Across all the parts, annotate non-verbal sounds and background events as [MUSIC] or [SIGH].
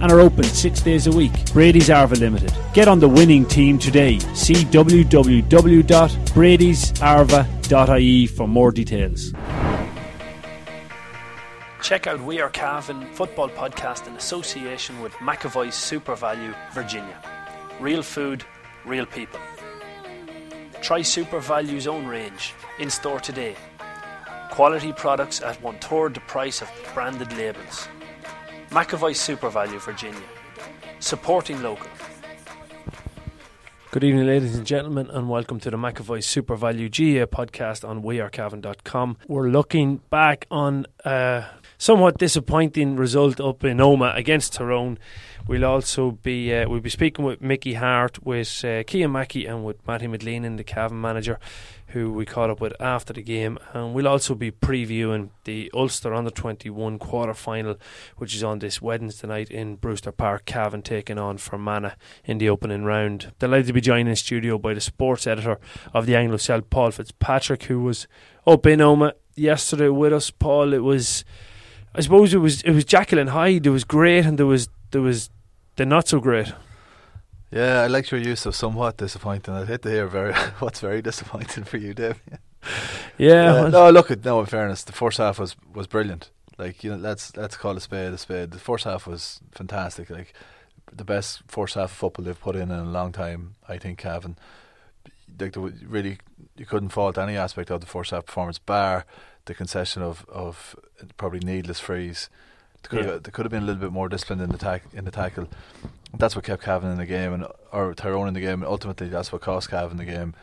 and are open six days a week. Brady's Arva Limited. Get on the winning team today. See www.bradysarva.ie for more details. Check out We Are Cavan football podcast in association with McAvoy SuperValu, Virginia. Real food, real people. Try SuperValu's own range in store today. Quality products at one third the price of branded labels. McAvoy SuperValu, Virginia. Supporting local. Good evening, ladies and gentlemen, and welcome to the McAvoy SuperValu GA podcast on wearecavan.com. We're looking back on a somewhat disappointing result up in Omagh against Tyrone We'll also be uh, we'll be speaking with Mickey Harte, with uh, Mackey, and with Matty McGleenan, the Cavan manager, who we caught up with after the game. And we'll also be previewing the Ulster Under 21 quarter final, which is on this Wednesday night in Brewster Park. Cavan taking on Fermanagh in the opening round. Delighted to be joined in studio by the sports editor of the Anglo Celt, Paul Fitzpatrick, who was up in Omagh yesterday with us. Paul, it was. I suppose it was it was and Hyde. It was great, and there was there was they're not so great. Yeah, I like your use of somewhat disappointing. I hate to hear very [LAUGHS] what's very disappointing for you, Dave. [LAUGHS] yeah. Uh, no, look at no. In fairness, the first half was was brilliant. Like you know, let's let's call a spade a spade. The first half was fantastic. Like the best first half of football they've put in in a long time. I think, Cavan. Like the, really, you couldn't fault any aspect of the first half performance, bar the concession of of probably needless frees they could, yeah. have, they could have been a little bit more disciplined in the tack in the tackle. That's what kept Cavan in the game, and or Tyrone in the game, and ultimately that's what cost Cavan the game.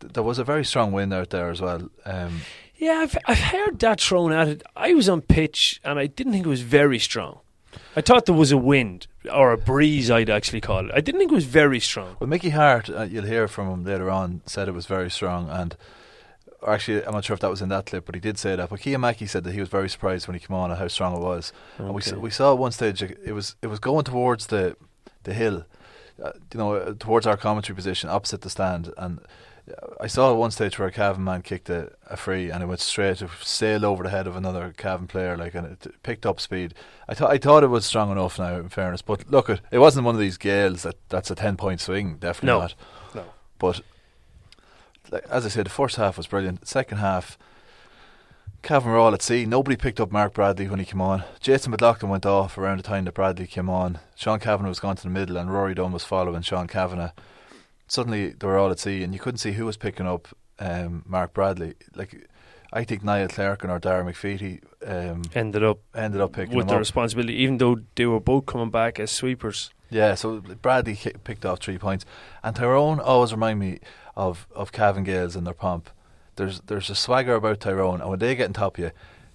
Th- there was a very strong wind out there as well. Um, yeah, I've I've heard that thrown at it. I was on pitch, and I didn't think it was very strong. I thought there was a wind or a breeze, I'd actually call it. I didn't think it was very strong. Well, Mickey Harte, uh, you'll hear from him later on, said it was very strong, and or actually, I'm not sure if that was in that clip, but he did say that. But Mackey said that he was very surprised when he came on at how strong it was. Okay. And we saw, we saw at one stage it was it was going towards the the hill, uh, you know, uh, towards our commentary position opposite the stand, and. I saw at one stage where a Cavan man kicked a, a free and it went straight, to sail over the head of another Cavan player, like, and it picked up speed. I thought I thought it was strong enough now, in fairness, but look, it, it wasn't one of these gales that that's a ten point swing, definitely no. not. No, but as I said, the first half was brilliant. The second half, Cavan were all at sea. Nobody picked up Mark Bradley when he came on. Jason McLaughlin went off around the time that Bradley came on. Sean Cavanagh was gone to the middle, and Rory Dunne was following Sean Cavanagh. Suddenly, they were all at sea, and you couldn't see who was picking up um, Mark Bradley. Like, I think Niall Clerkin or Dara McVeety um, ended up ended up picking up with the up. responsibility, even though they were both coming back as sweepers. Yeah, so Bradley picked off three points, and Tyrone always remind me of of Cavan Gaels and their pomp. There's there's a swagger about Tyrone, and when they get on top of you,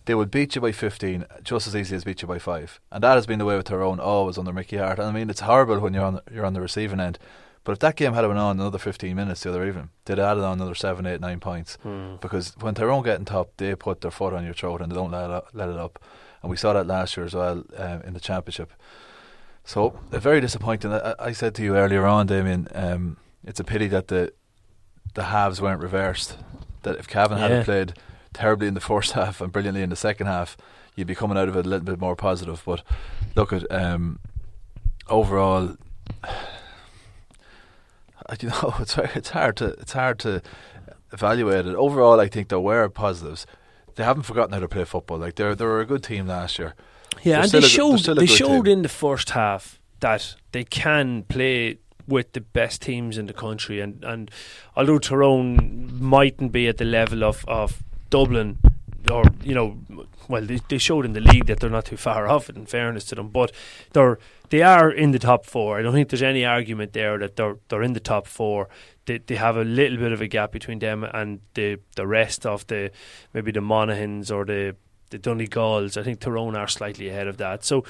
they would beat you by 15 just as easy as beat you by five. And that has been the way with Tyrone always under Mickey Harte. And I mean, it's horrible when you're on you're on the receiving end. But if that game had been on another 15 minutes the other evening, they'd have added on another 7, 8, 9 points. Hmm. Because when Tyrone get on top, they put their foot on your throat and they don't let it up. Let it up. And we saw that last year as well um, in the championship. So, very disappointing. I, I, said to you earlier on, Damien, um, it's a pity that the the halves weren't reversed. That if Cavan yeah. hadn't played terribly in the first [LAUGHS] half and brilliantly in the second half, you'd be coming out of it a little bit more positive. But look at um, overall, [SIGHS] you know, [LAUGHS] it's it's hard to it's hard to evaluate it. Overall, I think there were positives. They haven't forgotten how to play football. Like they're they were a good team last year. Yeah, they're and they showed they showed team. in the first half that they can play with the best teams in the country. And, and although Tyrone mightn't be at the level of, of Dublin, or you know, well, they, they showed in the league that they're not too far [LAUGHS] off. In fairness to them, but they're they are in the top four. I don't think there's any argument there that they're they're in the top four. They they have a little bit of a gap between them and the the rest of the maybe the Monaghans or the the Donegals. I think Tyrone are slightly ahead of that. So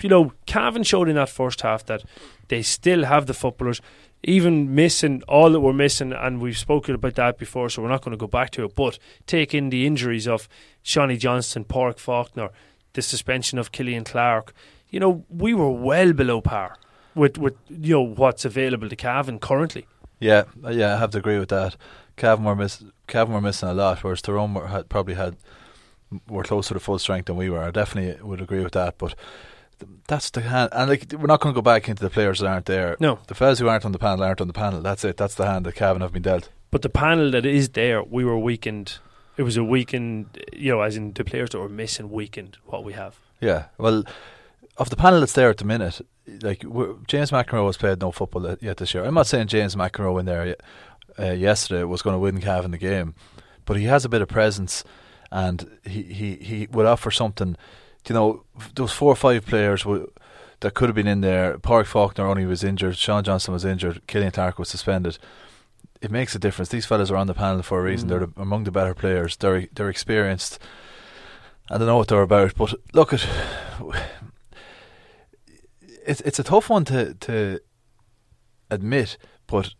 you know, Cavan showed in that first half that they still have the footballers, even missing all that we're missing, and we've spoken about that before, so we're not going to go back to it. But take in the injuries of Seanie Johnston, Pádraig Faulkner, the suspension of Killian Clarke. You know, we were well below par with with you know what's available to Cavan currently. Yeah, yeah, I have to agree with that. Cavan were miss Cavan were missing a lot, whereas Tyrone were, had probably had were closer to full strength than we were. I definitely would agree with that, but that's the hand. And like, we're not going to go back into the players that aren't there. No, the fellas who aren't on the panel aren't on the panel. That's it. That's the hand that Cavan have been dealt. But the panel that is there, we were weakened. It was a weakened, you know, as in the players that were missing weakened what we have. Yeah, well, of the panel that's there at the minute, like James McEnroe has played no football yet this year. I'm not saying James McEnroe in there uh, yesterday was going to win Cavan the game, but he has a bit of presence and he, he, he would offer something. You know, those four or five players that could have been in there. Pádraig Faulkner only was injured. Sean Johnston was injured. Killian Clarke was suspended. It makes a difference. These fellas are on the panel for a reason. Mm. They're the, among the better players. They're they're experienced. I don't know what they're about, but look at [SIGHS] it's it's a tough one to to admit, but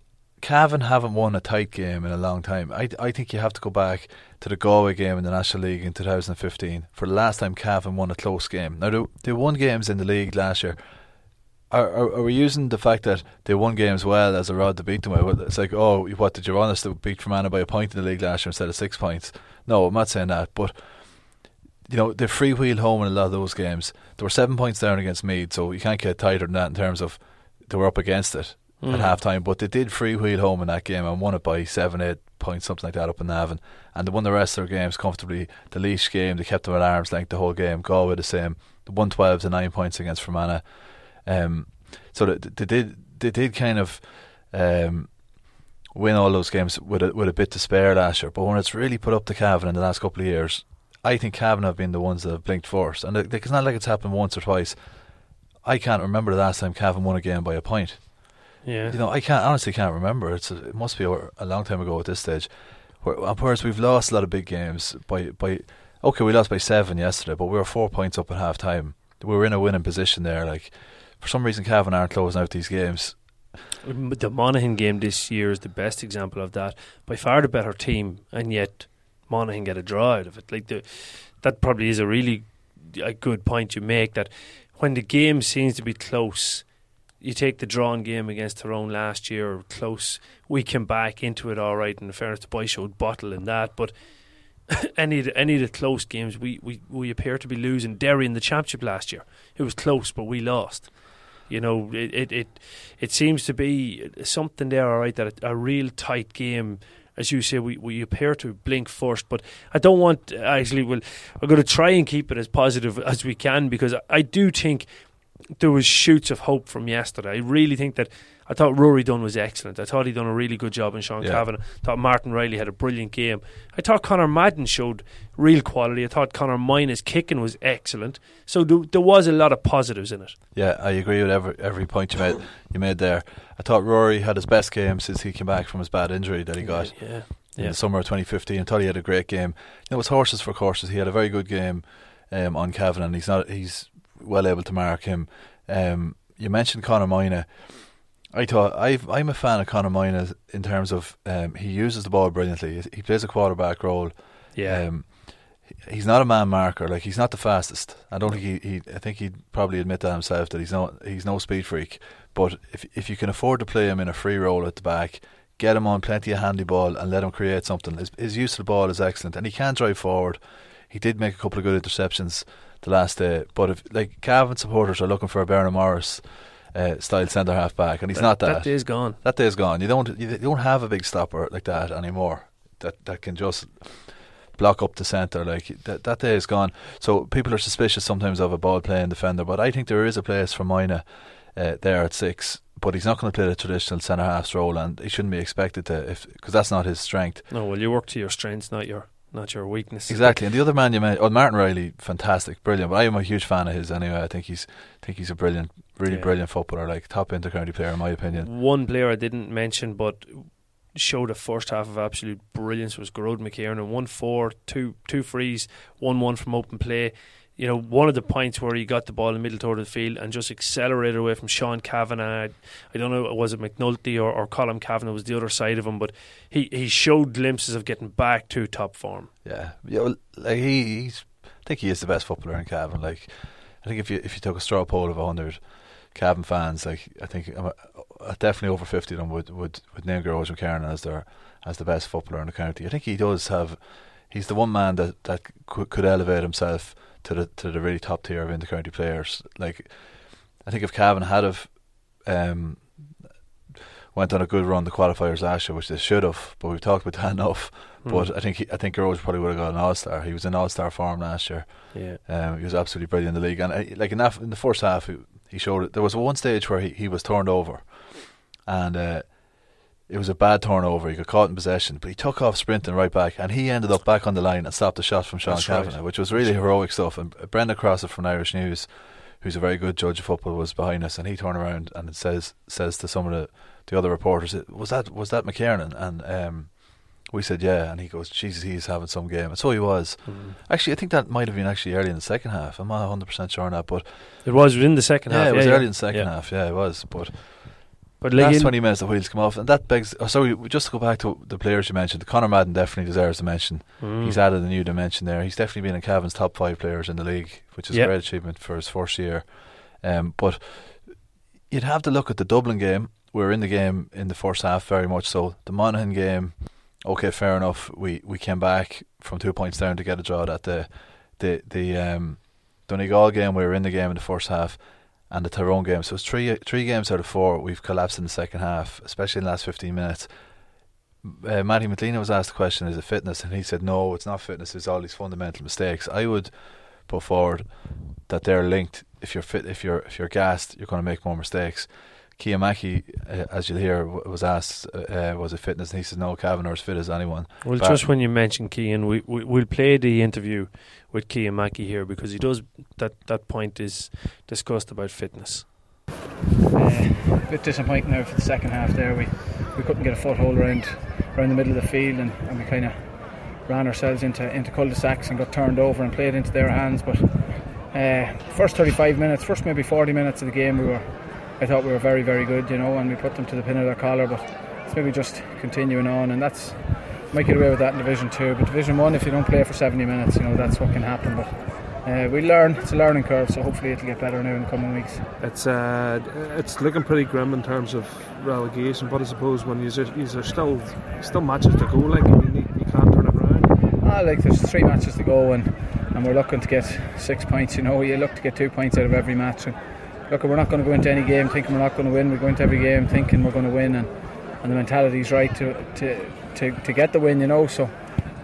Cavan haven't won a tight game in a long time. I, I think you have to go back to the Galway game in the National League in 2015 for the last time Cavan won a close game. Now, they, they won games in the league last year. Are, are, are, we using the fact that they won games well as a rod to beat them with? It's like, oh, what did you want us to beat Fermanagh by a point in the league last year instead of six points? No, I'm not saying that, but you know they freewheel home in a lot of those games. There were seven points down against Meath, so you can't get tighter than that in terms of they were up against it mm. at halftime. But they did freewheel home in that game and won it by seven, eight points, something like that, up in Navan. And they won the rest of their games comfortably. The Laois game, they kept them at arm's length the whole game. Galway the same. The 112 to 9 points against Fermanagh. Um, so they, they, did they did kind of um, win all those games with a, with a bit to spare last year. But when it's really put up to Cavan in the last couple of years, I think Cavan have been the ones that have blinked first. And it's not like it's happened once or twice. I can't remember the last time Cavan won a game by a point. Yeah. You know, I can't honestly can't remember. It's a, it must be a, a, long time ago at this stage. Whereas we've lost a lot of big games by by okay, we lost by seven yesterday, but we were four points up at half time. We were in a winning position there. Like for some reason, Cavan aren't closing out these games. The Monaghan game this year is the best example of that. By far the better team, and yet Monaghan get a draw out of it. Like the, that probably is a really a good point you make. That when the game seems to be close, you take the drawn game against Tyrone last year, close. We came back into it all right. And in fairness, the boys showed bottle in that. But [LAUGHS] any of the, any of the close games, we, we, we appear to be losing. Derry in the championship last year, it was close, but we lost. You know, it it it, it seems to be something there, all right, that a, a real tight game as you say, we, we appear to blink first. But I don't want actually. Well, I'm going to try and keep it as positive as we can because I do think there was shoots of hope from yesterday. I really think that I thought Rory Dunne was excellent. I thought he'd done a really good job in Sean yeah. I thought Martin Reilly had a brilliant game. I thought Conor Madden showed real quality. I thought Conor Moynagh's kicking was excellent. So there, there, was a lot of positives in it. Yeah, I agree with every every point you made you made there. I thought Rory had his best game since he came back from his bad injury that he got. Yeah. yeah. In yeah. the summer of 2015, I thought he had a great game. You know, it was horses for courses. He had a very good game um, on Cavan, and he's not he's well able to mark him. Um, you mentioned Conor Moynagh. I thought i am a fan of Conor Moynagh in terms of um, he uses the ball brilliantly. He plays a quarterback role. Yeah. Um, he's not a man marker. Like he's not the fastest. I don't think he, he. I think he'd probably admit that himself that he's not. He's no speed freak. But if if you can afford to play him in a free role at the back, get him on plenty of handy ball and let him create something. His, his use of the ball is excellent, and he can drive forward. He did make a couple of good interceptions the last day. But if like Cavan supporters are looking for a Bernard Morris uh, style centre half back, and he's that, not that. That day's gone. That day's gone. You don't you don't have a big stopper like that anymore. That that can just block up the centre. Like that that day is gone. So people are suspicious sometimes of a ball playing defender, but I think there is a place for Moynagh uh, there at six. But he's not going to play the traditional centre half role, and he shouldn't be expected to, if because that's not his strength. No, well, you work to your strengths, not your not your weakness. Exactly. And the other man you mentioned, oh, Martin Riley, fantastic, brilliant. But I am a huge fan of his anyway. I think he's, I think he's a brilliant, really yeah. brilliant footballer, like top intercounty player in my opinion. One player I didn't mention, but showed a first half of absolute brilliance was Gearóid McKiernan. One four, two two frees, one one from open play. You know, one of the points where he got the ball in the middle toward the field and just accelerated away from Sean Cavanagh. I don't know, was it McNulty or, or Colm Cavanagh was the other side of him, but he, he showed glimpses of getting back to top form. Yeah, yeah. Well, like he, he's, I think he is the best footballer in Cavan. Like, I think if you if you took a straw poll of hundred Cavan fans, like I think uh, definitely over fifty of them would would would name Gearóid McKiernan as their as the best footballer in the county. I think he does have. He's the one man that that could, could elevate himself to the to the really top tier of intercounty players. Like, I think if Cavan had have um, went on a good run the qualifiers last year, which they should have, but we've talked about that [LAUGHS] enough. Mm. But I think he, I think Gearóid probably would have got an All Star. He was in All Star form last year. Yeah, um, he was absolutely brilliant in the league, and uh, like in that in the first half, he, he showed it. There was one stage where he, he was turned over, and. Uh, it was a bad turnover. He got caught in possession, but he took off sprinting right back, and he ended up back on the line and stopped the shot from Sean That's Cavanagh, right. which was really heroic stuff. And Brendan Crossan from Irish News, who's a very good judge of football, was behind us, and he turned around and says says to some of the, the other reporters, "Was that was that McKiernan?" And um, we said, "Yeah," and he goes, "Jesus, he's having some game." And so he was. Mm. Actually, I think that might have been actually early in the second half. I'm not 100 percent sure on that, but it was in the second yeah, half. It was yeah, early yeah. in the second half. Yeah, it was, but. But like last twenty minutes, the wheels come off, and that begs. Oh, sorry, just to go back to the players you mentioned. The Conor Madden definitely deserves a mention. Mm. He's added a new dimension there. He's definitely been in Cavan's top five players in the league, which is yep. a great achievement for his first year. Um, but you'd have to look at the Dublin game. We were in the game in the first half very much so. The Monaghan game, okay, fair enough. We we came back from two points down to get a draw. At the the the um, Donegal game, we were in the game in the first half and the Tyrone game. So it's three three games out of four we've collapsed in the second half, especially in the last fifteen minutes. Uh, Matty McGleenan was asked the question: Is it fitness? And he said, "No, it's not fitness. It's all these fundamental mistakes." I would put forward that they're linked. If you're fit, if you're if you're gassed, you're going to make more mistakes. Cian Mackey, uh, as you'll hear, w- was asked, uh, uh, was it fitness? And he says, no, Cavan as fit as anyone. Well, but just when you mentioned Cian, we, we, we'll play the interview with Cian Mackey here because he does, that, that point is discussed about fitness. Uh, a bit disappointing now for the second half there. We we couldn't get a foothold around around the middle of the field and, and we kind of ran ourselves into, into cul-de-sacs and got turned over and played into their hands. But uh, first 35 minutes, first maybe 40 minutes of the game, we were I thought we were very, very good, you know, and we put them to the pin of their collar. But it's maybe just continuing on, and that's might get away with that in Division Two. But Division One, if you don't play for 70 minutes, you know that's what can happen. But uh, we learn. It's a learning curve, so hopefully it'll get better now in the coming weeks. It's uh, it's looking pretty grim in terms of relegation, but I suppose when you're, you're still still matches to go, like you, you can't turn it around. Ah, like there's three matches to go, and and we're looking to get six points. You know, you look to get two points out of every match. And, look, we're not going to go into any game thinking we're not going to win. We go into every game thinking we're going to win, and, and the mentality is right to, to, to, to get the win. You know, so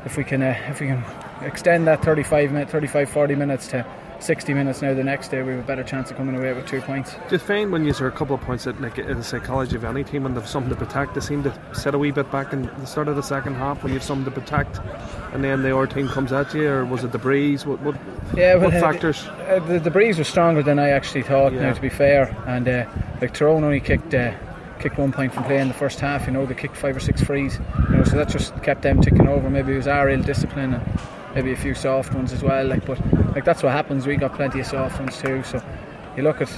if we can uh, if we can extend that 35 minute, 35 40 minutes to 60 minutes now the next day, we have a better chance of coming away with two points. Do you find when you are a couple of points that, like in the psychology of any team, when they've something to protect, they seem to set a wee bit back in the start of the second half when you've something to protect, and then the other team comes at you, or was it the breeze? What, what, yeah, what well, factors? Uh, the, the, breeze was stronger than I actually thought. Yeah. Now, to be fair, and uh, like Tyrone only kicked. Uh, kicked one point from play in the first half. You know, they kicked five or six frees. You know, so that just kept them ticking over. Maybe it was our ill discipline and maybe a few soft ones as well. Like, but like that's what happens. We got plenty of soft ones too. So you look at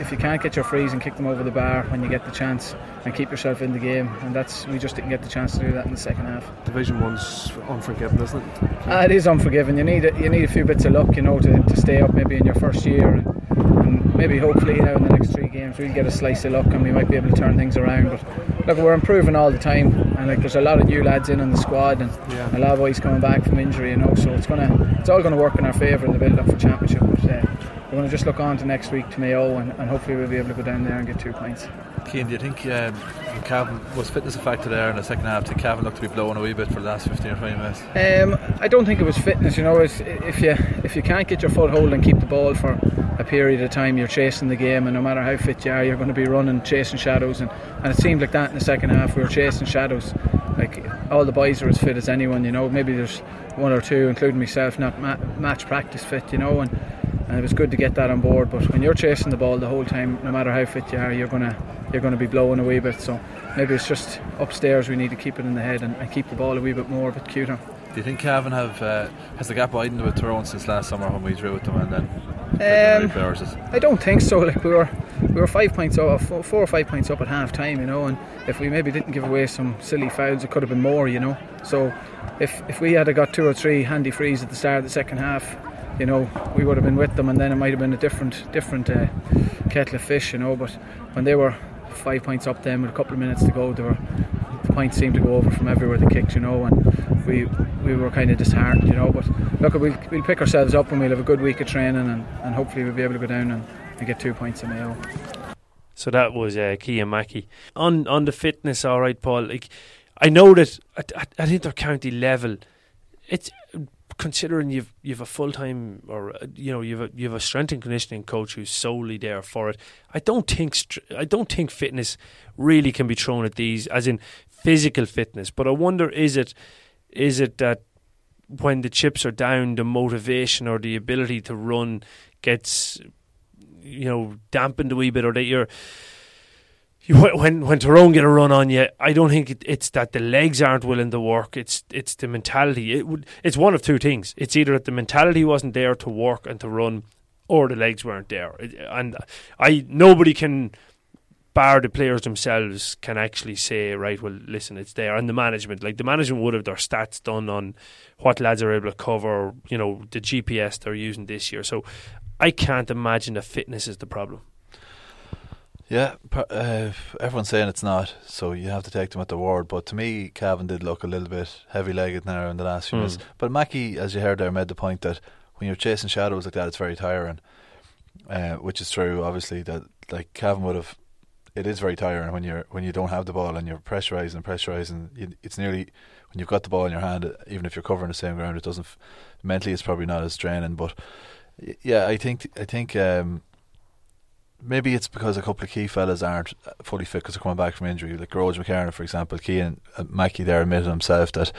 if you can't get your frees and kick them over the bar when you get the chance and keep yourself in the game, and that's we just didn't get the chance to do that in the second half. Division One's unforgiving, isn't it? Ah, it is unforgiving. You need a, you need a few bits of luck, you know, to, to stay up maybe in your first year. And, and maybe hopefully now in the next three games we'll get a slice of luck and we might be able to turn things around. But look, we're improving all the time, and like there's a lot of new lads in on the squad, and yeah. a lot of boys coming back from injury, you know. So it's gonna, it's all gonna work in our favour in the build up for championship. But, uh, we're going to just look on to next week to Mayo, and, and, hopefully we'll be able to go down there and get two points. Cian, do you think um, Cavan was fitness a factor there in the second half? Did Cavan look to be blowing away a wee bit for the last 15 or 20 minutes? Um, I don't think it was fitness. You know, if you if you can't get your foothold and keep the ball for a period of time, you're chasing the game, and no matter how fit you are, you're going to be running, chasing shadows, and, and it seemed like that in the second half. We were chasing shadows. Like all the boys are as fit as anyone. You know, maybe there's one or two, including myself, not ma- match practice fit. You know, and and it was good to get that on board. But when you're chasing the ball the whole time, no matter how fit you are, you're gonna you're gonna be blowing a wee bit. So maybe it's just upstairs we need to keep it in the head and, and keep the ball a wee bit more, a bit cuter. Do you think Cavan have uh, has the gap widened with Tyrone since last summer when we drew with them and then? Um, I don't think so. Like we were, we were five points up, four or five points up at half time, you know. And if we maybe didn't give away some silly fouls, it could have been more, you know. So if if we had got two or three handy frees at the start of the second half, you know, we would have been with them, and then it might have been a different different uh, kettle of fish, you know. But when they were five points up, then with a couple of minutes to go, they were the points seemed to go over from everywhere they kicked, you know, and we we were kind of disheartened, you know. But look, we'll, we'll pick ourselves up and we'll have a good week of training, and, and hopefully we'll be able to go down and, and get two points in Mayo. So that was uh, Mackey on on the fitness. All right, Paul. Like I know that at, at, at inter-county level, it's considering you've you've a full time or you know you've a, you've a strength and conditioning coach who's solely there for it. I don't think I don't think fitness really can be thrown at these as in physical fitness. But I wonder is it is it that when the chips are down, the motivation or the ability to run gets you know dampened a wee bit, or that you're when when Tyrone get a run on you, I don't think it, it's that the legs aren't willing to work. It's it's the mentality. It would it's one of two things. It's either that the mentality wasn't there to work and to run, or the legs weren't there. And I nobody can bar the players themselves can actually say right. Well, listen, it's there. And the management, like the management, would have their stats done on what lads are able to cover. You know the GPS they're using this year. So I can't imagine that fitness is the problem. Yeah, uh, everyone's saying it's not, so you have to take them at their word. But to me, Cavan did look a little bit heavy-legged now in the last few mm. minutes. But Mackey, as you heard there, made the point that when you're chasing shadows like that, it's very tiring, uh, which is true. Obviously, that like Cavan would have, it is very tiring when you're when you don't have the ball and you're pressurising and pressurising. You, it's nearly when you've got the ball in your hand, even if you're covering the same ground, it doesn't mentally. It's probably not as draining, but yeah, I think I think. Um, maybe it's because a couple of key fellas aren't fully fit because they're coming back from injury. Like Gearóid McKiernan, for example, Cian uh, Mackey there admitted himself that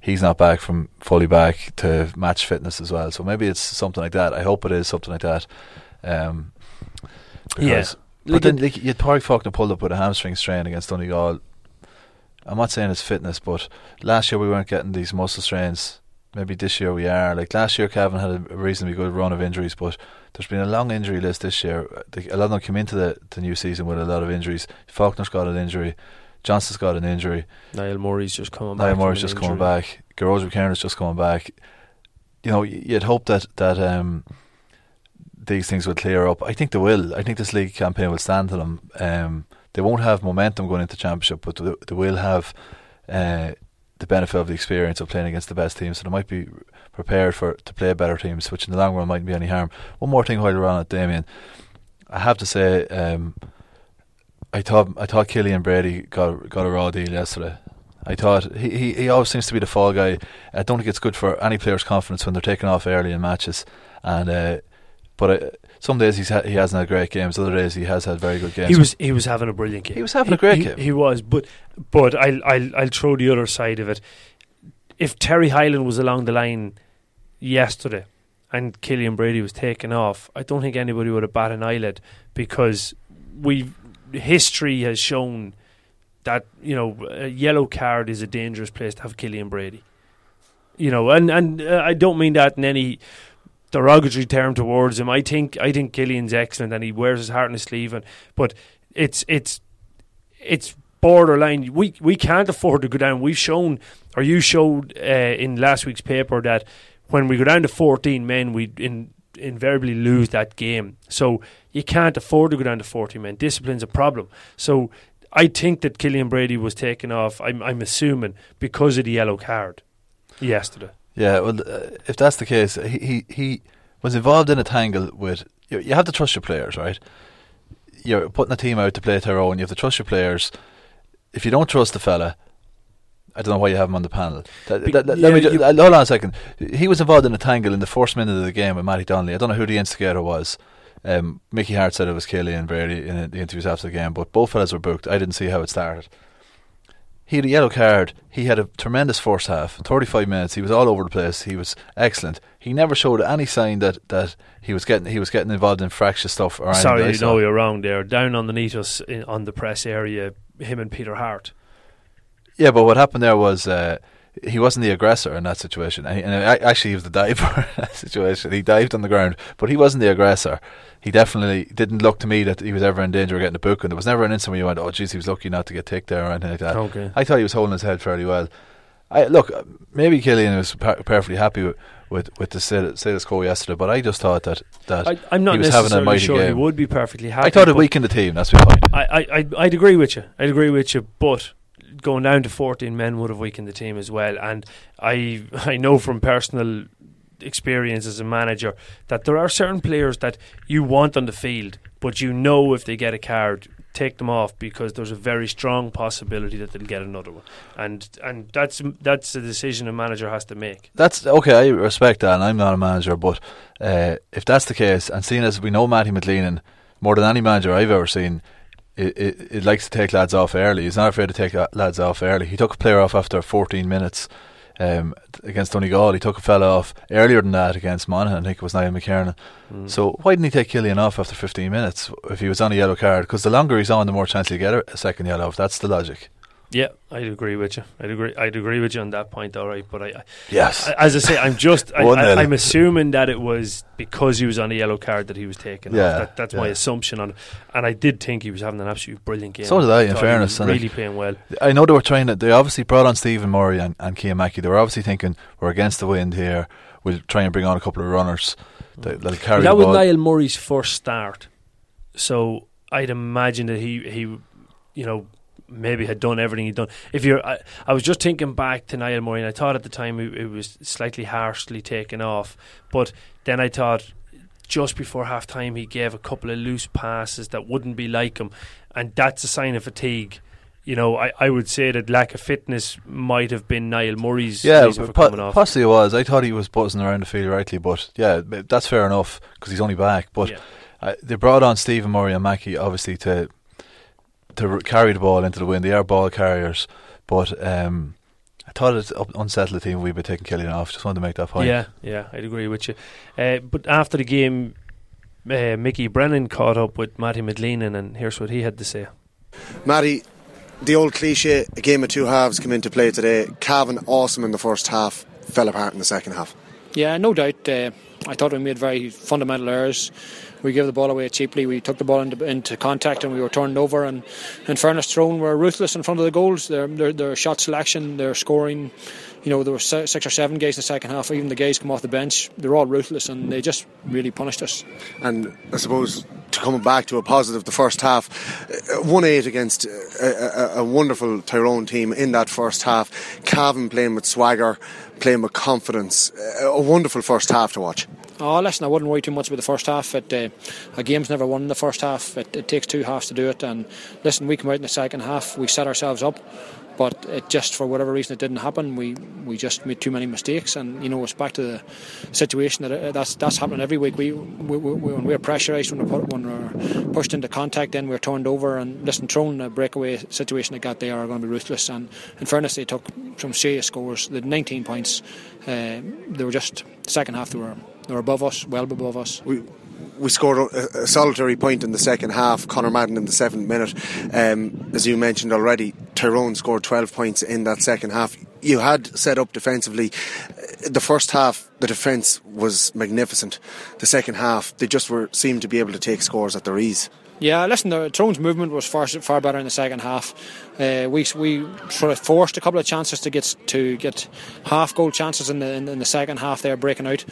he's not back from fully back to match fitness as well. So maybe it's something like that. I hope it is something like that. Um, yeah. But then like, you had Pádraig Faulkner pulled up with a hamstring strain against Donegal. I'm not saying it's fitness, but last year we weren't getting these muscle strains. Maybe this year we are. Like last year, Cavan had a reasonably good run of injuries, but there's been a long injury list this year. A lot of them came into the, the new season with a lot of injuries. Faulkner's got an injury. Johnston's got an injury. Niall Murray's just coming Niall back. Niall Murray's just injury. coming back. Gearóid McKiernan's just coming back. You know, you'd hope that that um, these things would clear up. I think they will. I think this league campaign will stand to them. Um, they won't have momentum going into the championship, but they, they will have uh, the benefit of the experience of playing against the best teams. So they might be prepared for to play better teams, which in the long run mightn't be any harm. One more thing while we're on it, Damien, I have to say, um, I thought I thought Killian Brady got got a raw deal yesterday. I thought he, he, he always seems to be the fall guy. I don't think it's good for any player's confidence when they're taken off early in matches. And uh, but uh, some days he's ha- he hasn't had great games. Other days he has had very good games. He was he was having a brilliant game. He was having he, a great he, game. He was, but but I'll I'll I'll throw the other side of it. If Terry Hyland was along the line yesterday and Killian Brady was taken off, I don't think anybody would have bat an eyelid because we history has shown that you know a yellow card is a dangerous place to have Killian Brady. You know, and and uh, I don't mean that in any derogatory term towards him. I think I think Killian's excellent and he wears his heart on his sleeve. And but it's it's it's borderline. We we can't afford to go down. We've shown, or you showed uh, in last week's paper that when we go down to 14 men, we in, invariably lose that game. So you can't afford to go down to 14 men. Discipline's a problem. So I think that Killian Brady was taken off. I'm, I'm assuming because of the yellow card yesterday. Yeah, well, uh, if that's the case, he, he he was involved in a tangle with. You, you have to trust your players, right? You're putting a team out to play Tyrone. You have to trust your players. If you don't trust the fella, I don't know why you have him on the panel. That, that, yeah, let me just, hold on a second. He was involved in a tangle in the first minute of the game with Matty Donnelly. I don't know who the instigator was. Um, Mickey Harte said it was Killian Brady in the interviews after the game, but both fellas were booked. I didn't see how it started. He had a yellow card. He had a tremendous first half, 35 minutes. He was all over the place. He was excellent. He never showed any sign that, that he was getting he was getting involved in fractious stuff. Or Sorry, know you're wrong there. Down underneath us in, on the press area, him and Peter Harte. yeah, but what happened there was uh, he wasn't the aggressor in that situation. And, he, and actually, he was the diver [LAUGHS] in that situation. He dived on the ground, but he wasn't the aggressor. He definitely didn't look to me that he was ever in danger of getting a book. And there was never an instant where you went, "Oh, geez, he was lucky not to get ticked there" or anything like that. Okay. I thought he was holding his head fairly well. I look, maybe Killian was per- perfectly happy with with, with the status quo yesterday, but I just thought that that I, am not he was having a mighty sure game. he would be perfectly happy. I thought it weakened the team. That's my point. I, I, I, I'd agree with you. I'd agree with you, but going down to 14 men would have weakened the team as well. And I, [LAUGHS] I know from personal experience as a manager that there are certain players that you want on the field, but you know if they get a card, take them off because there's a very strong possibility that they'll get another one, and and that's that's a decision a manager has to make. That's okay. I respect that, and I'm not a manager, but uh, if that's the case, and seeing as we know Matty McGleenan more than any manager I've ever seen. It, it, it likes to take lads off early. He's not afraid to take lads off early. He took a player off after 14 minutes um, against Donegal. He took a fella off earlier than that against Monaghan. I think it was Niall McKernan. Mm. So why didn't he take Killian off after 15 minutes if he was on a yellow card? Because the longer he's on, the more chance he'll get a second yellow. That's the logic. Yeah, I'd agree with you. I'd agree. I'd agree with you on that point. All right, but I, yes, I, as I say, I'm just I, I, am assuming that it was because he was on a yellow card that he was taken yeah, off. That, that's yeah. my assumption on it. And I did think he was having an absolute brilliant game. So did I. In fairness, really like, playing well. I know they were trying to. They obviously brought on Stephen Murray and, and Mackey. They were obviously thinking we're against the wind here. We'll try and bring on a couple of runners that, will carry. That was Niall Murray's first start, so I'd imagine that he he, you know maybe had done everything he'd done. If you're, I, I was just thinking back to Niall Murray, and I thought at the time it, it, was slightly harshly taken off, but then I thought just before half time he gave a couple of loose passes that wouldn't be like him, and that's a sign of fatigue. You know, I, I would say that lack of fitness might have been Niall Murray's yeah, reason for po- coming off. Possibly it was. I thought he was buzzing around the field rightly, but yeah, that's fair enough because he's only back. But yeah. uh, they brought on Stephen Murray and Mackey obviously to to carry the ball into the wind. They are ball carriers, but um, I thought it unsettled the team. We'd be taking Killian off. Just wanted to make that point. Yeah, yeah, I'd agree with you. Uh, but after the game, uh, Mickey Brennan caught up with Matty McGleenan, and here's what he had to say. Matty, the old cliche, a game of two halves come into play today. Cavan awesome in the first half, fell apart in the second half. Yeah, no doubt. Uh, I thought we made very fundamental errors we gave the ball away cheaply. We took the ball into, into contact and we were turned over. And in fairness, Tyrone were ruthless in front of the goals. Their, their, their shot selection, their scoring. You know, there were six or seven guys in the second half. Even the guys come off the bench, they're all ruthless and they just really punished us. And I suppose to come back to a positive, the first half, uh, one eight against a, a, a wonderful Tyrone team in that first half. Cavan playing with swagger, playing with confidence. A wonderful first half to watch. Oh, listen, I wouldn't worry too much about the first half. It, uh, a game's never won in the first half. It, it, takes two halves to do it. And listen, we come out in the second half, we set ourselves up, but it just for whatever reason it didn't happen. We we just made too many mistakes, and you know it's back to the situation that uh, that's that's happening every week. We, we, we when we're pressurised, when we're, when we're pushed into contact, then we're turned over. And listen, thrown a breakaway situation they got, they are going to be ruthless. And in fairness, they took some serious scores. The 19 points, uh, they were just second half they were they were above us, well above us. We, we scored a, a, solitary point in the second half. Conor Madden in the seventh minute. Um, as you mentioned already, Tyrone scored 12 points in that second half. You had set up defensively. The first half, the defence was magnificent. The second half, they just were seemed to be able to take scores at their ease. Yeah, listen, the Tyrone's movement was far far better in the second half. Uh, we we sort of forced a couple of chances to get to get half goal chances in the in, in the second half. There breaking out,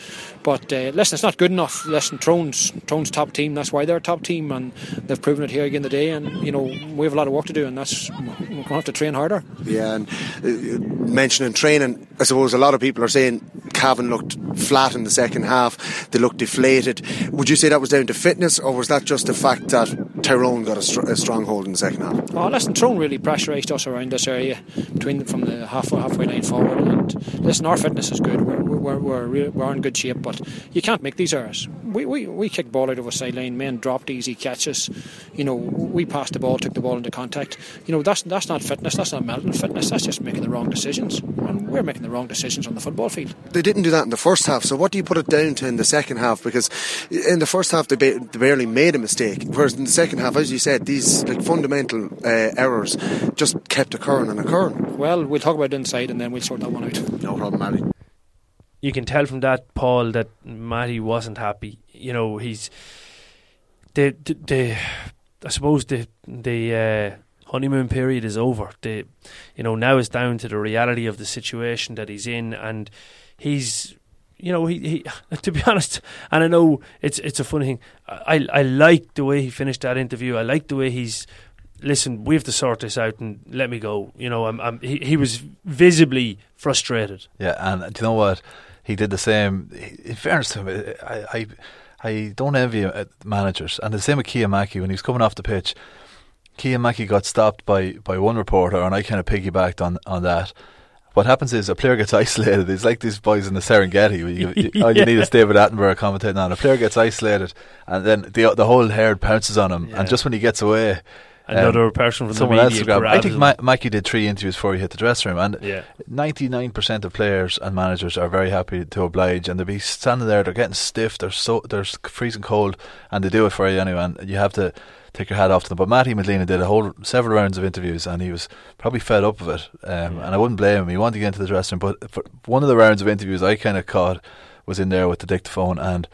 but uh, listen, it's not good enough. Listen, Tyrone's Tyrone's top team. That's why they're a top team, and they've proven it here again today. And you know we have a lot of work to do, and that's we're going to have to train harder. Yeah, and uh, mentioning training, I suppose a lot of people are saying Cavan looked flat in the second half. They looked deflated. Would you say that was down to fitness, or was that just the fact that Tyrone got a, str- a strong hold in the second half? Oh, listen, Tyrone really pressurised us around this area between from the half halfway line forward. And listen, our fitness is good. We're we're we're, we're, we're in good shape, but you can't make these errors. we, we, we kicked ball out of a sideline, men dropped easy catches. You know, we passed the ball, took the ball into contact. You know, that's that's not fitness, that's not melting fitness, that's just making the wrong decisions. And we're making the wrong decisions on the football field. They didn't do that in the first half, so what do you put it down to in the second half? Because in the first half they, ba- they barely made a mistake, whereas in the second half, as you said, these like fundamental uh, errors just kept occurring and occurring. Well, we'll talk about it inside and then we'll sort that one out. No problem, Matty. You can tell from that, Paul, that Matty wasn't happy. You know, he's the the, the I suppose the the uh, honeymoon period is over. The you know now it's down to the reality of the situation that he's in, and he's you know he, he [LAUGHS] to be honest, and I know it's it's a funny thing. I I like the way he finished that interview. I like the way he's listen, we have to sort this out and let me go. You know, I'm, I'm, he, he was visibly frustrated. Yeah, and do you know what? He did the same. In fairness to him, I, I, I don't envy managers. And the same with Mackey when he was coming off the pitch. Mackey got stopped by, by one reporter, and I kind of piggybacked on, on that. What happens is a player gets [LAUGHS] isolated. It's like these boys in the Serengeti. You, you, yeah. [LAUGHS] All you need is David Attenborough commentating on. A player gets isolated, and then the the whole herd pounces on him. Yeah. And just when he gets away, Another um, person from someone else grab. I think Ma- Mikey did three interviews before he hit the dressing room, and ninety nine percent of players and managers are very happy to oblige, and they'll be standing there. They're getting stiff. They're so they're freezing cold, and they do it for you anyway. And you have to take your hat off to them. But Matty McGleenan did a whole several rounds of interviews, and he was probably fed up of it. Um, yeah. And I wouldn't blame him. He wanted to get into the dressing room, but one of the rounds of interviews I kind of caught was in there with the dictaphone, and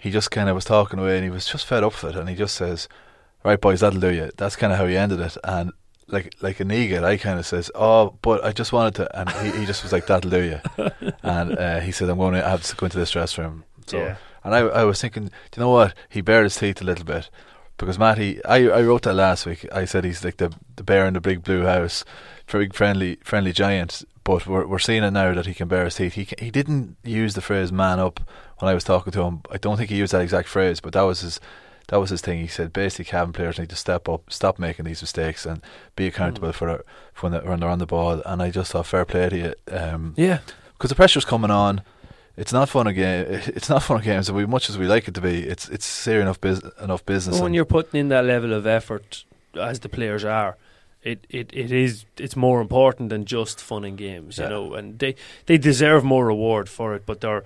he just kind of was talking away, and he was just fed up with it, and he just says right, boys, that'll do you. That's kind of how he ended it. And like like an eagle, I kind of says, oh, but I just wanted to, and he, he just was like, that'll do you. [LAUGHS] and uh, he said, I'm going to have to go into this dress room. So, yeah. and I I was thinking, do you know what? He bared his teeth a little bit because Matty, I I wrote that last week. I said he's like the the bear in the big blue house, very friendly friendly giant. But we're we're seeing it now that he can bear his teeth. He he didn't use the phrase "man up" when I was talking to him. I don't think he used that exact phrase, but that was his that was his thing. He said basically Cavan players need to step up, stop making these mistakes, and be accountable mm. for, for when, they, when they're on the ball. And I just thought fair play to you. Um, yeah, because the pressure's coming on. It's not fun again. [LAUGHS] It's not fun of games. We much as we like it to be. It's it's serious enough, bus- enough business. Well, when you're putting in that level of effort, as the players are, it, it, it is it's more important than just fun and games, yeah. you know. And they they deserve more reward for it, but they're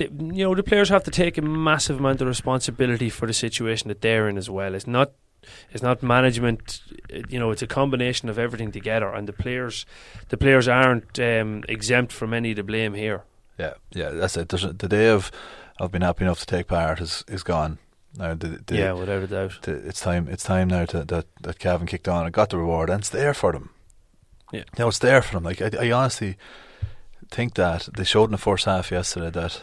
you know the players have to take a massive amount of responsibility for the situation that they're in as well. It's not it's not management. You know, it's a combination of everything together, and the players the players aren't um, exempt from any of the blame here. Yeah, yeah, that's it. There's the day of of being happy enough to take part is is gone. Now, the, the, yeah, without a doubt, the, it's time. It's time now to, that that Cavan kicked on and got the reward, and it's there for them. Yeah, now it's there for them. Like I, I honestly think that they showed in the first half yesterday that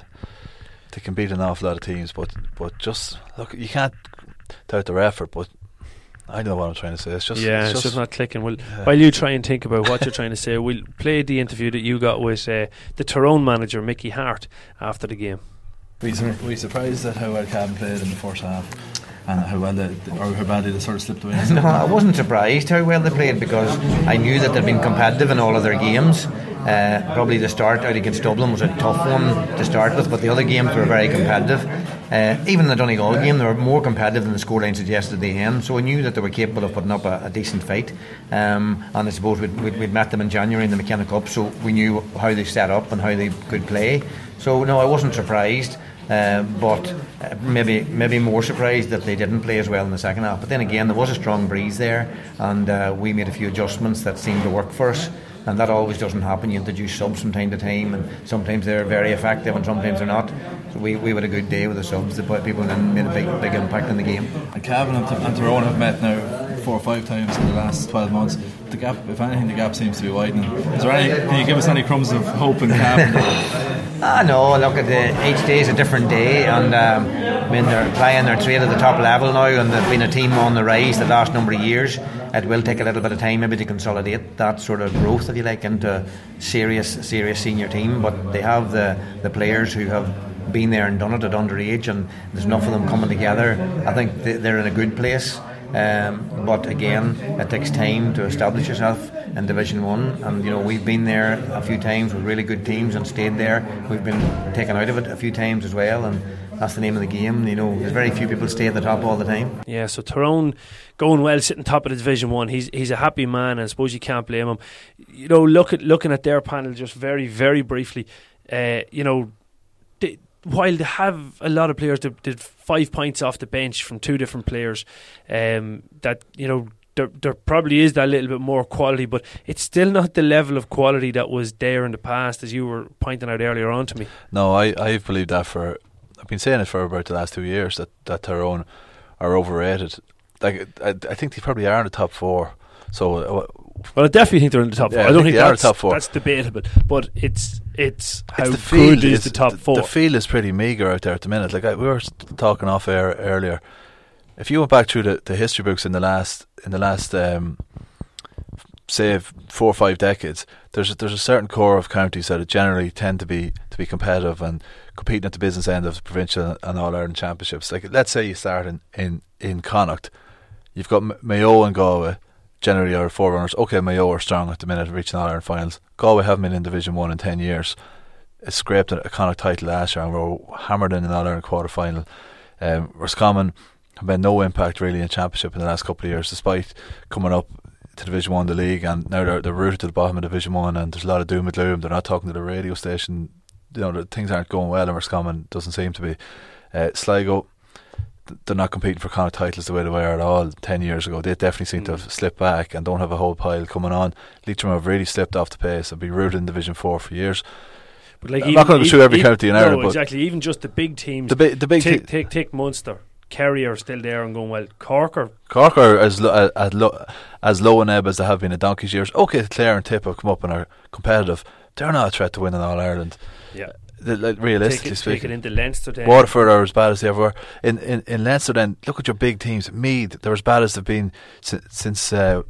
they can beat an awful lot of teams, but but just look, you can't doubt their effort, but. I know what I'm trying to say. It's just yeah, it's, it's just, just, not clicking. Well, yeah. while you try and think about what you're trying to say, we'll play the interview that you got with uh, the Tyrone manager Mickey Harte after the game. Were you, were you surprised at how well Cavan played in the first half? And how well they, or how badly they sort of slipped away? [LAUGHS] no, I wasn't surprised how well they played because I knew that they'd been competitive in all of their games. Uh, probably the start out against Dublin was a tough one to start with, but the other games were very competitive. Uh, even the Donegal game, they were more competitive than the scoreline suggested at the end. So I knew that they were capable of putting up a, a decent fight. Um, and I suppose we'd, we'd, we'd, met them in January in the McKenna Cup, so we knew how they set up and how they could play. So no, I wasn't surprised. Uh, but uh, maybe maybe more surprised that they didn't play as well in the second half. But then again, there was a strong breeze there, and uh, we made a few adjustments that seemed to work for us and that always doesn't happen. You introduce subs from time to time, and sometimes they're very effective, and sometimes they're not. So we, we had a good day with the subs. The people then made a big big impact in the game. And Cavan and, and Tyrone have met now four or five times in the last 12 months. The gap, if anything, the gap seems to be widening. Is there any? Can you give us any crumbs of hope in Cavan? [LAUGHS] ah, no. Look at the each day is a different day, and um, I mean they're playing their trade at the top level now, and they've been a team on the rise the last number of years it will take a little bit of time maybe to consolidate that sort of growth, if you like, into serious, serious senior team. But they have the, the players who have been there and done it at underage, and there's enough of them coming together. I think they're in a good place. Um, but again, it takes time to establish yourself in Division One, and you know we've been there a few times with really good teams and stayed there. We've been taken out of it a few times as well, and that's the name of the game. You know, there's very few people stay at the top all the time. Yeah, so Tyrone going well, sitting top of the Division One. He's he's a happy man, and I suppose you can't blame him. You know, look at looking at their panel just very very briefly. Uh, you know, they, while they have a lot of players that did five points off the bench from two different players, um, that you know there, there probably is that little bit more quality, but it's still not the level of quality that was there in the past, as you were pointing out earlier on to me. No, I I've believed that for I've been saying it for about the last two years that that Tyrone are overrated. Like I, I think they probably are in the top four. So. Uh, well, I definitely think they're in the top yeah, four. I don't think, think that's, top four. that's debatable, but it's it's how it's the good field, is the top four. The field is pretty meagre out there at the minute. Like I, we were talking off air earlier. If you went back through the, the history books in the last in the last um, say four or five decades, there's a, there's a certain core of counties that generally tend to be to be competitive and competing at the business end of the provincial and All Ireland championships. Like let's say you start in in in Connacht, you've got Mayo and Galway generally are forerunners. Okay, Mayo are strong at the minute, reaching All Ireland finals. Galway haven't been in Division One in ten years. It scraped a, Connacht title last year and were hammered in an All Ireland quarter final. Um, Roscommon have had no impact really in championship in the last couple of years, despite coming up to Division One, the league, and now they're they're rooted to the bottom of Division One, and there's a lot of doom and gloom. They're not talking to the radio station. You know, things aren't going well, and Roscommon doesn't seem to be. Uh, Sligo, they're not competing for Connacht titles the way they were at all ten years ago. They definitely seem mm. to have slipped back and don't have a whole pile coming on. Leitrim have really slipped off the pace. Have been rooted in Division Four for years. But like I'm even, not going to every even, county in no, Ireland. exactly. Even just the big teams. The, bi- the big take, te- take take Munster. Kerry are still there and going well. Cork are Cork are as lo- as, lo- as low in ebb as they have been in Donkey's years. Okay, Clare and Tip have come up and are competitive. They're not a threat to winning All Ireland. Yeah. The, like, realistically take it, speaking, take it into Leinster. Then. Waterford are as bad as they ever were. In, in in Leinster, then look at your big teams. Meath, they're as bad as they've been since, since uh,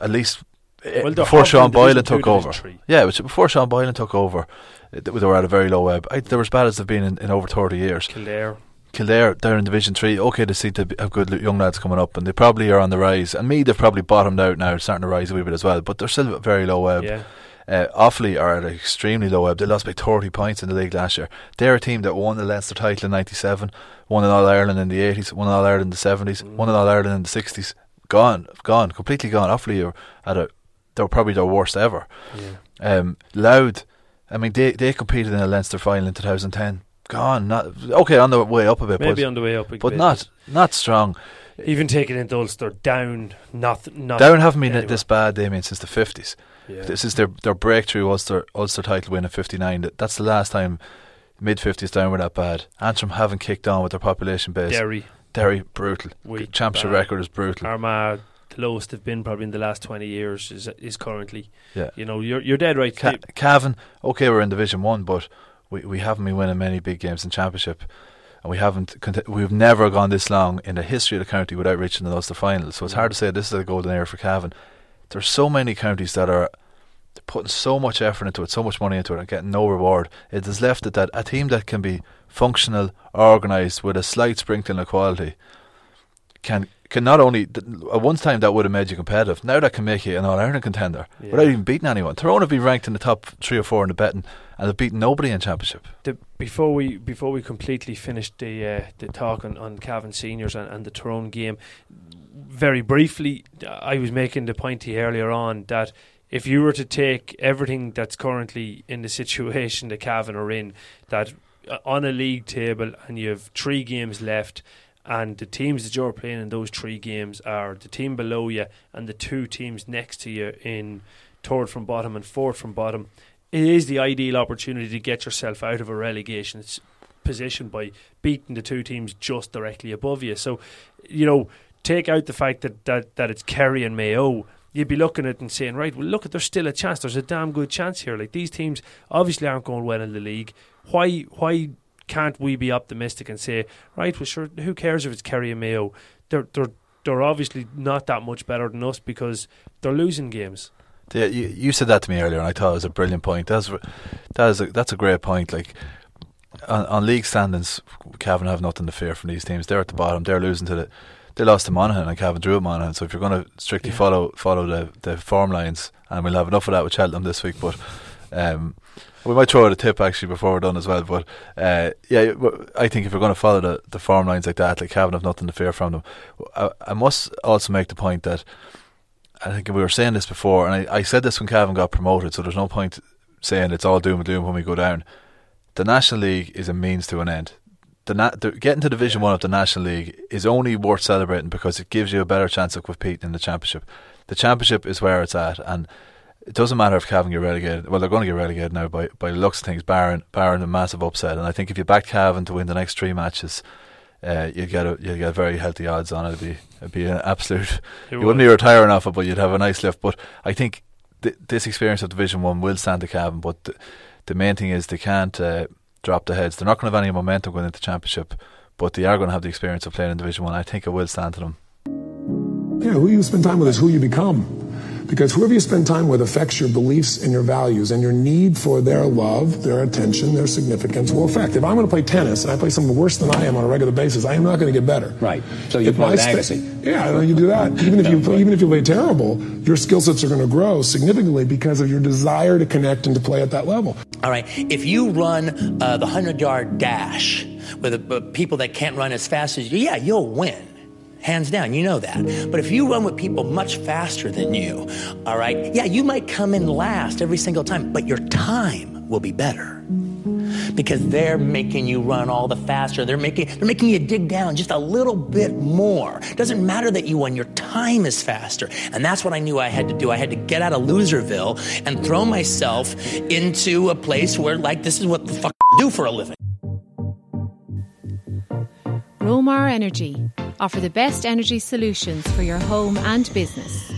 at least uh, well, before Sean Boylan took over. Three. Yeah, which before Sean Boylan took over, they were at a very low ebb. I, they're as bad as they've been in, in over thirty years. Kildare. Kildare, they're in Division Three. Okay, they seem to have good young lads coming up, and they probably are on the rise. And me, they've probably bottomed out now, starting to rise a wee bit as well. But they're still very low ebb. Yeah. Uh, Offaly are at an extremely low ebb. They lost by 30 points in the league last year. They're a team that won the Leinster title in 97, won in All Ireland in the 80s, won in All Ireland in the 70s, mm. won in All Ireland in the 60s. Gone, gone, completely gone. Offaly are at a, they were probably their worst ever. Yeah. Um, Louth, I mean, they, they competed in a Leinster final in 2010 gone. Not okay on the way up a bit, maybe but, on the way up, but not not strong. Even taking into Ulster down, not not down haven't been anywhere. this bad. Damien since the fifties. Yeah. This is their their breakthrough Ulster Ulster title win in fifty nine. That's the last time mid fifties down were that bad. Antrim haven't kicked on with their population base. Derry, Derry brutal. Weak, Championship bad. record is brutal. Armagh, the lowest they've been probably in the last twenty years is is currently. Yeah, you know you're you're dead right. Ca- Cavan, okay, we're in Division One, but we we haven't been winning many big games in Championship, and we haven't. We've never gone this long in the history of the county without reaching the Ulster final. So it's hard to say this is a golden era for Cavan. There's so many counties that are putting so much effort into it, so much money into it, and getting no reward. It has left it that a team that can be functional, organised, with a slight sprinkling of quality, can can not only at one time that would have made you competitive. Now that can make you an All Ireland contender Yeah. without even beating anyone. Tyrone have been ranked in the top three or four in the betting, and they've beaten nobody in championship. the, before we before we completely finish the uh, the talk on, on Cavan seniors and, and the Tyrone game, very briefly, I was making the point you earlier on that if you were to take everything that's currently in the situation that Cavan are in, that uh, on a league table and you have three games left. And the teams that you're playing in those three games are the team below you and the two teams next to you in third from bottom and fourth from bottom it is the ideal opportunity to get yourself out of a relegation position by beating the two teams just directly above you. So, you know, take out the fact that, that, that it's Kerry and Mayo. You'd be looking at it and saying, right, well, look, there's still a chance. There's a damn good chance here. Like these teams obviously aren't going well in the league. Why, why can't we be optimistic and say, right, well, sure, who cares if it's Kerry and Mayo? They're they're they're obviously not that much better than us because they're losing games. Yeah, you, you said that to me earlier, and I thought it was a brilliant point. That's that is a, that's a great point. Like on, on league standings, Cavan have nothing to fear from these teams. They're at the bottom. They're losing to the. They lost to Monaghan and Cavan drew at Monaghan. So if you're going to strictly Yeah. follow follow the the form lines, and we'll have enough of that with Cheltenham this week, but Um, we might throw out a tip actually before we're done as well. But uh, yeah, I think if we're going to follow the, the form lines like that, like Cavan have nothing to fear from them. I, I must also make the point that I think we were saying this before, and I, I said this when Cavan got promoted, so there's no point saying it's all doom and gloom when we go down. The National League is a means to an end. The, na- the getting to Division One of the National League is only worth celebrating because it gives you a better chance of competing in the Championship. The Championship is where it's at, and it doesn't matter if Cavan get relegated. Well, they're going to get relegated now by by the looks of things, barring barring a massive upset. And I think if you back Cavan to win the next three matches, uh, you get a you get very healthy odds on it. It'd be it'd be an absolute. It you would. wouldn't be retiring off it, but you'd have a nice lift. But I think th- this experience of Division One will stand the Cavan. But th- the main thing is they can't uh, drop the heads. They're not going to have any momentum going into the Championship, but they are going to have the experience of playing in Division One. I think it will stand to them. Yeah, who you spend time with is who you become. Because whoever you spend time with affects your beliefs and your values, and your need for their love, their attention, their significance will affect. If I'm going to play tennis and I play someone worse than I am on a regular basis, I am not going to get better. Right. So you play with Yeah, you do that. Even if you even if you play terrible, your skill sets are going to grow significantly because of your desire to connect and to play at that level. All right. If you run uh, the hundred yard dash with uh, people that can't run as fast as you, yeah, you'll win hands down. You know that. But if you run with people much faster than you, all right, yeah, you might come in last every single time, but your time will be better. Because they're making you run all the faster. They're making they're making you dig down just a little bit more. Doesn't matter that you won, your time is faster. And that's what I knew I had to do. I had to get out of Loserville and throw myself into a place where like this is what the fuck I do for a living. Romar Energy offer the best energy solutions for your home and business.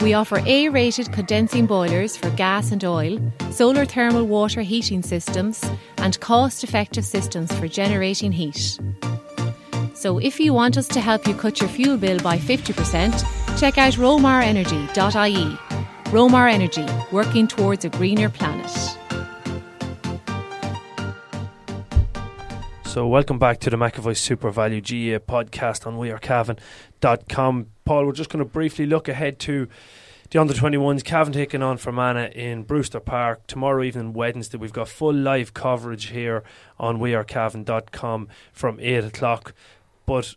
We offer A rated condensing boilers for gas and oil, solar thermal water heating systems, and cost effective systems for generating heat. So if you want us to help you cut your fuel bill by 50%, check out romarenergy.ie. Romar Energy, working towards a greener planet. So, welcome back to the McAvoy SuperValu GA podcast on wearecavan.com. Paul, we're just going to briefly look ahead to the under 21s. Cavan taking on Fermanagh in Brewster Park tomorrow evening, Wednesday. We've got full live coverage here on wearecavan.com from 8 o'clock. But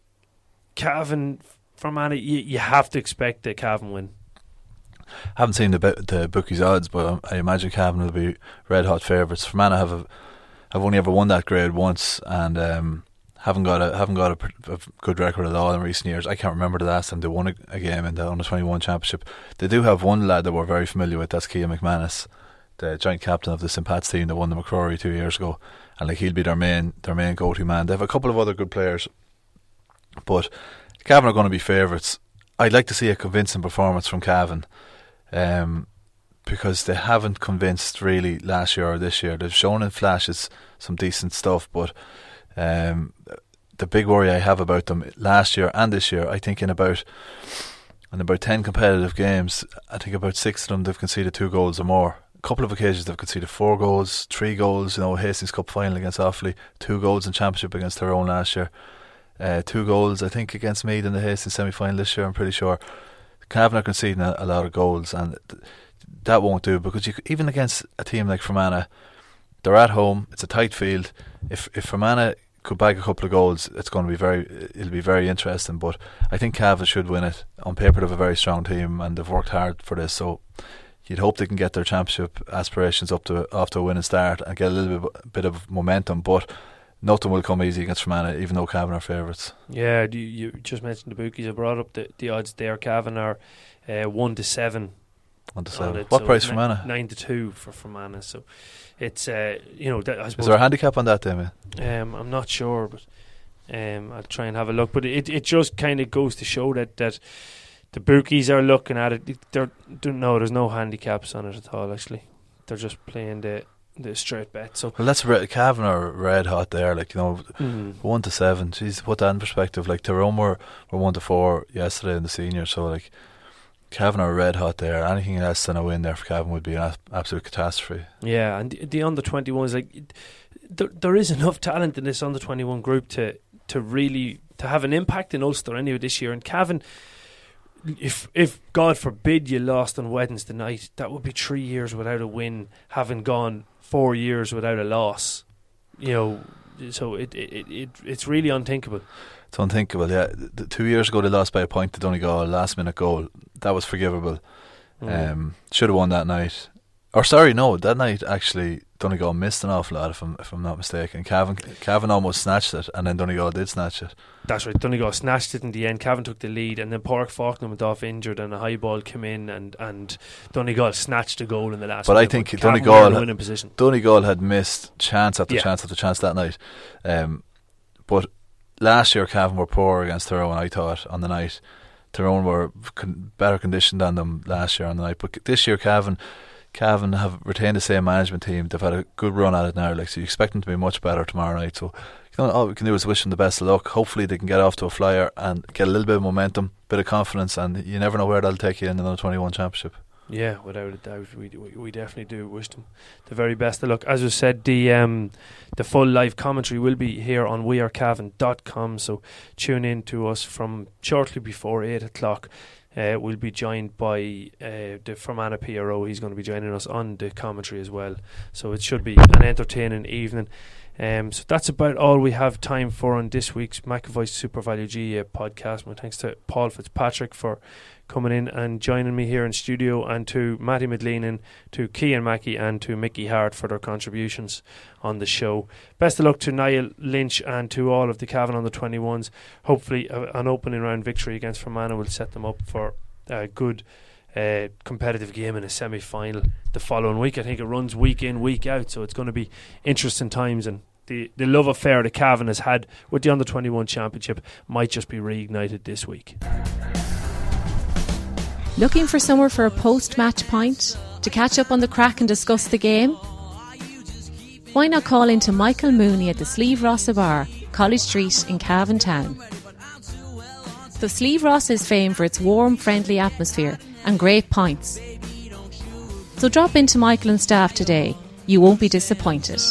Cavan, Fermanagh, you, you have to expect the Cavan win. haven't seen the the bookies odds, but I imagine Cavan will be red hot favourites. Fermanagh have a I've only ever won that grade once, and um, haven't got a haven't got a, a, good record at all in recent years. I can't remember the last time they won a, a game in the under twenty one championship. They do have one lad that we're very familiar with. That's Kean McManus, the joint captain of the St Pat's team that won the MacRory two years ago, and like he'll be their main their main go to man. They have a couple of other good players, but Cavan are going to be favourites. I'd like to see a convincing performance from Cavan. Um, because they haven't convinced really last year or this year. They've shown in flashes some decent stuff, but um, the big worry I have about them last year and this year, I think in about in about ten competitive games, I think about six of them they've conceded two goals or more. A couple of occasions they've conceded four goals, three goals. You know, Hastings Cup final against Offaly, two goals in Championship against Tyrone last year, uh, two goals I think against Meath in the Hastings semi final this year. I'm pretty sure. Cavan are conceding a, a lot of goals and. Th- that won't do because you even against a team like Fermanagh, they're at home. It's a tight field. If if Fermanagh could bag a couple of goals, it's going to be very it'll be very interesting. But I think Cavan should win it. On paper, they have a very strong team and they've worked hard for this. So you'd hope they can get their championship aspirations up to off to a winning start and get a little bit bit of momentum. But nothing will come easy against Fermanagh, even though Cavan are favourites. Yeah, you, you just mentioned the bookies. I brought up the, the odds there. Cavan are uh, one to seven on What so price for Mana? Nine to two for Fermanagh. So it's uh, you know. That, Is there a handicap on that, then? Um, I'm not sure, but um, I'll try and have a look. But it it just kind of goes to show that that the bookies are looking at it. They're, they're no, there's no handicaps on it at all. Actually, they're just playing the the straight bet. So well, that's red, Cavan red hot there. Like you know, mm. one to seven. Jeez, put that in perspective. Like Tyrone were were one to four yesterday in the senior. So like Cavan are red hot there. Anything less than a win there for Cavan would be an absolute catastrophe. Yeah, and the, the under is like there, there is enough talent in this under twenty one group to to really to have an impact in Ulster anyway this year. And Cavan, if if God forbid you lost on Wednesday night, that would be three years without a win, having gone four years without a loss. You know, so it it, it it's really unthinkable. It's unthinkable. Yeah, the, two years ago they lost by a point to Donegal, last minute goal. That was forgivable. Mm. Um, should have won that night. Or sorry, no, that night actually Donegal missed an awful lot, if I'm if I'm not mistaken. Cavan Cavan almost snatched it, and then Donegal did snatch it. That's right. Donegal snatched it in the end. Cavan took the lead, and then Pádraig Faulkner went off injured, and a high ball came in, and, and Donegal snatched a goal in the last. But minute, I think but Donegal had, winning position. Donegal had missed chance after Yeah. chance after chance that night. Um, but last year Cavan were poor against Tyrone. I thought on the night. Tyrone were con- better conditioned than them last year on the night, but this year Cavan. Cavan have retained the same management team. They've had a good run at it now. Like so, you expect them to be much better tomorrow night. So, you know, all we can do is wish them the best of luck. Hopefully, they can get off to a flyer and get a little bit of momentum, bit of confidence, and you never know where that'll take you in another twenty-one championship. Yeah, without a doubt, we, we we definitely do wish them the very best of luck. As I said, the um, the full live commentary will be here on wearecavan.com. So tune in to us from shortly before eight o'clock. Uh, we'll be joined by uh, the Fermanagh PRO. He's going to be joining us on the commentary as well. So it should be an entertaining evening. Um, so that's about all we have time for on this week's McAvoy SuperValu G uh, podcast. My thanks to Paul Fitzpatrick for coming in and joining me here in studio, and to Matty McGleenan, to Kean Mackey, and to Mickey Harte for their contributions on the show. Best of luck to Niall Lynch and to all of the Cavan on the 21s. Hopefully, uh, an opening round victory against Fermanagh will set them up for a good. Uh, competitive game in a semi final the following week. I think it runs week in, week out, so it's going to be interesting times. And the, the love affair that Cavan has had with the under 21 championship might just be reignited this week. Looking for somewhere for a post match pint? To catch up on the crack and discuss the game? Why not call into Michael Mooney at the Sleeve Rossa Bar, College Street in Cavan Town? The Sleeve Rossa is famed for its warm, friendly atmosphere and great pints. So drop into Michael and staff today. You won't be disappointed.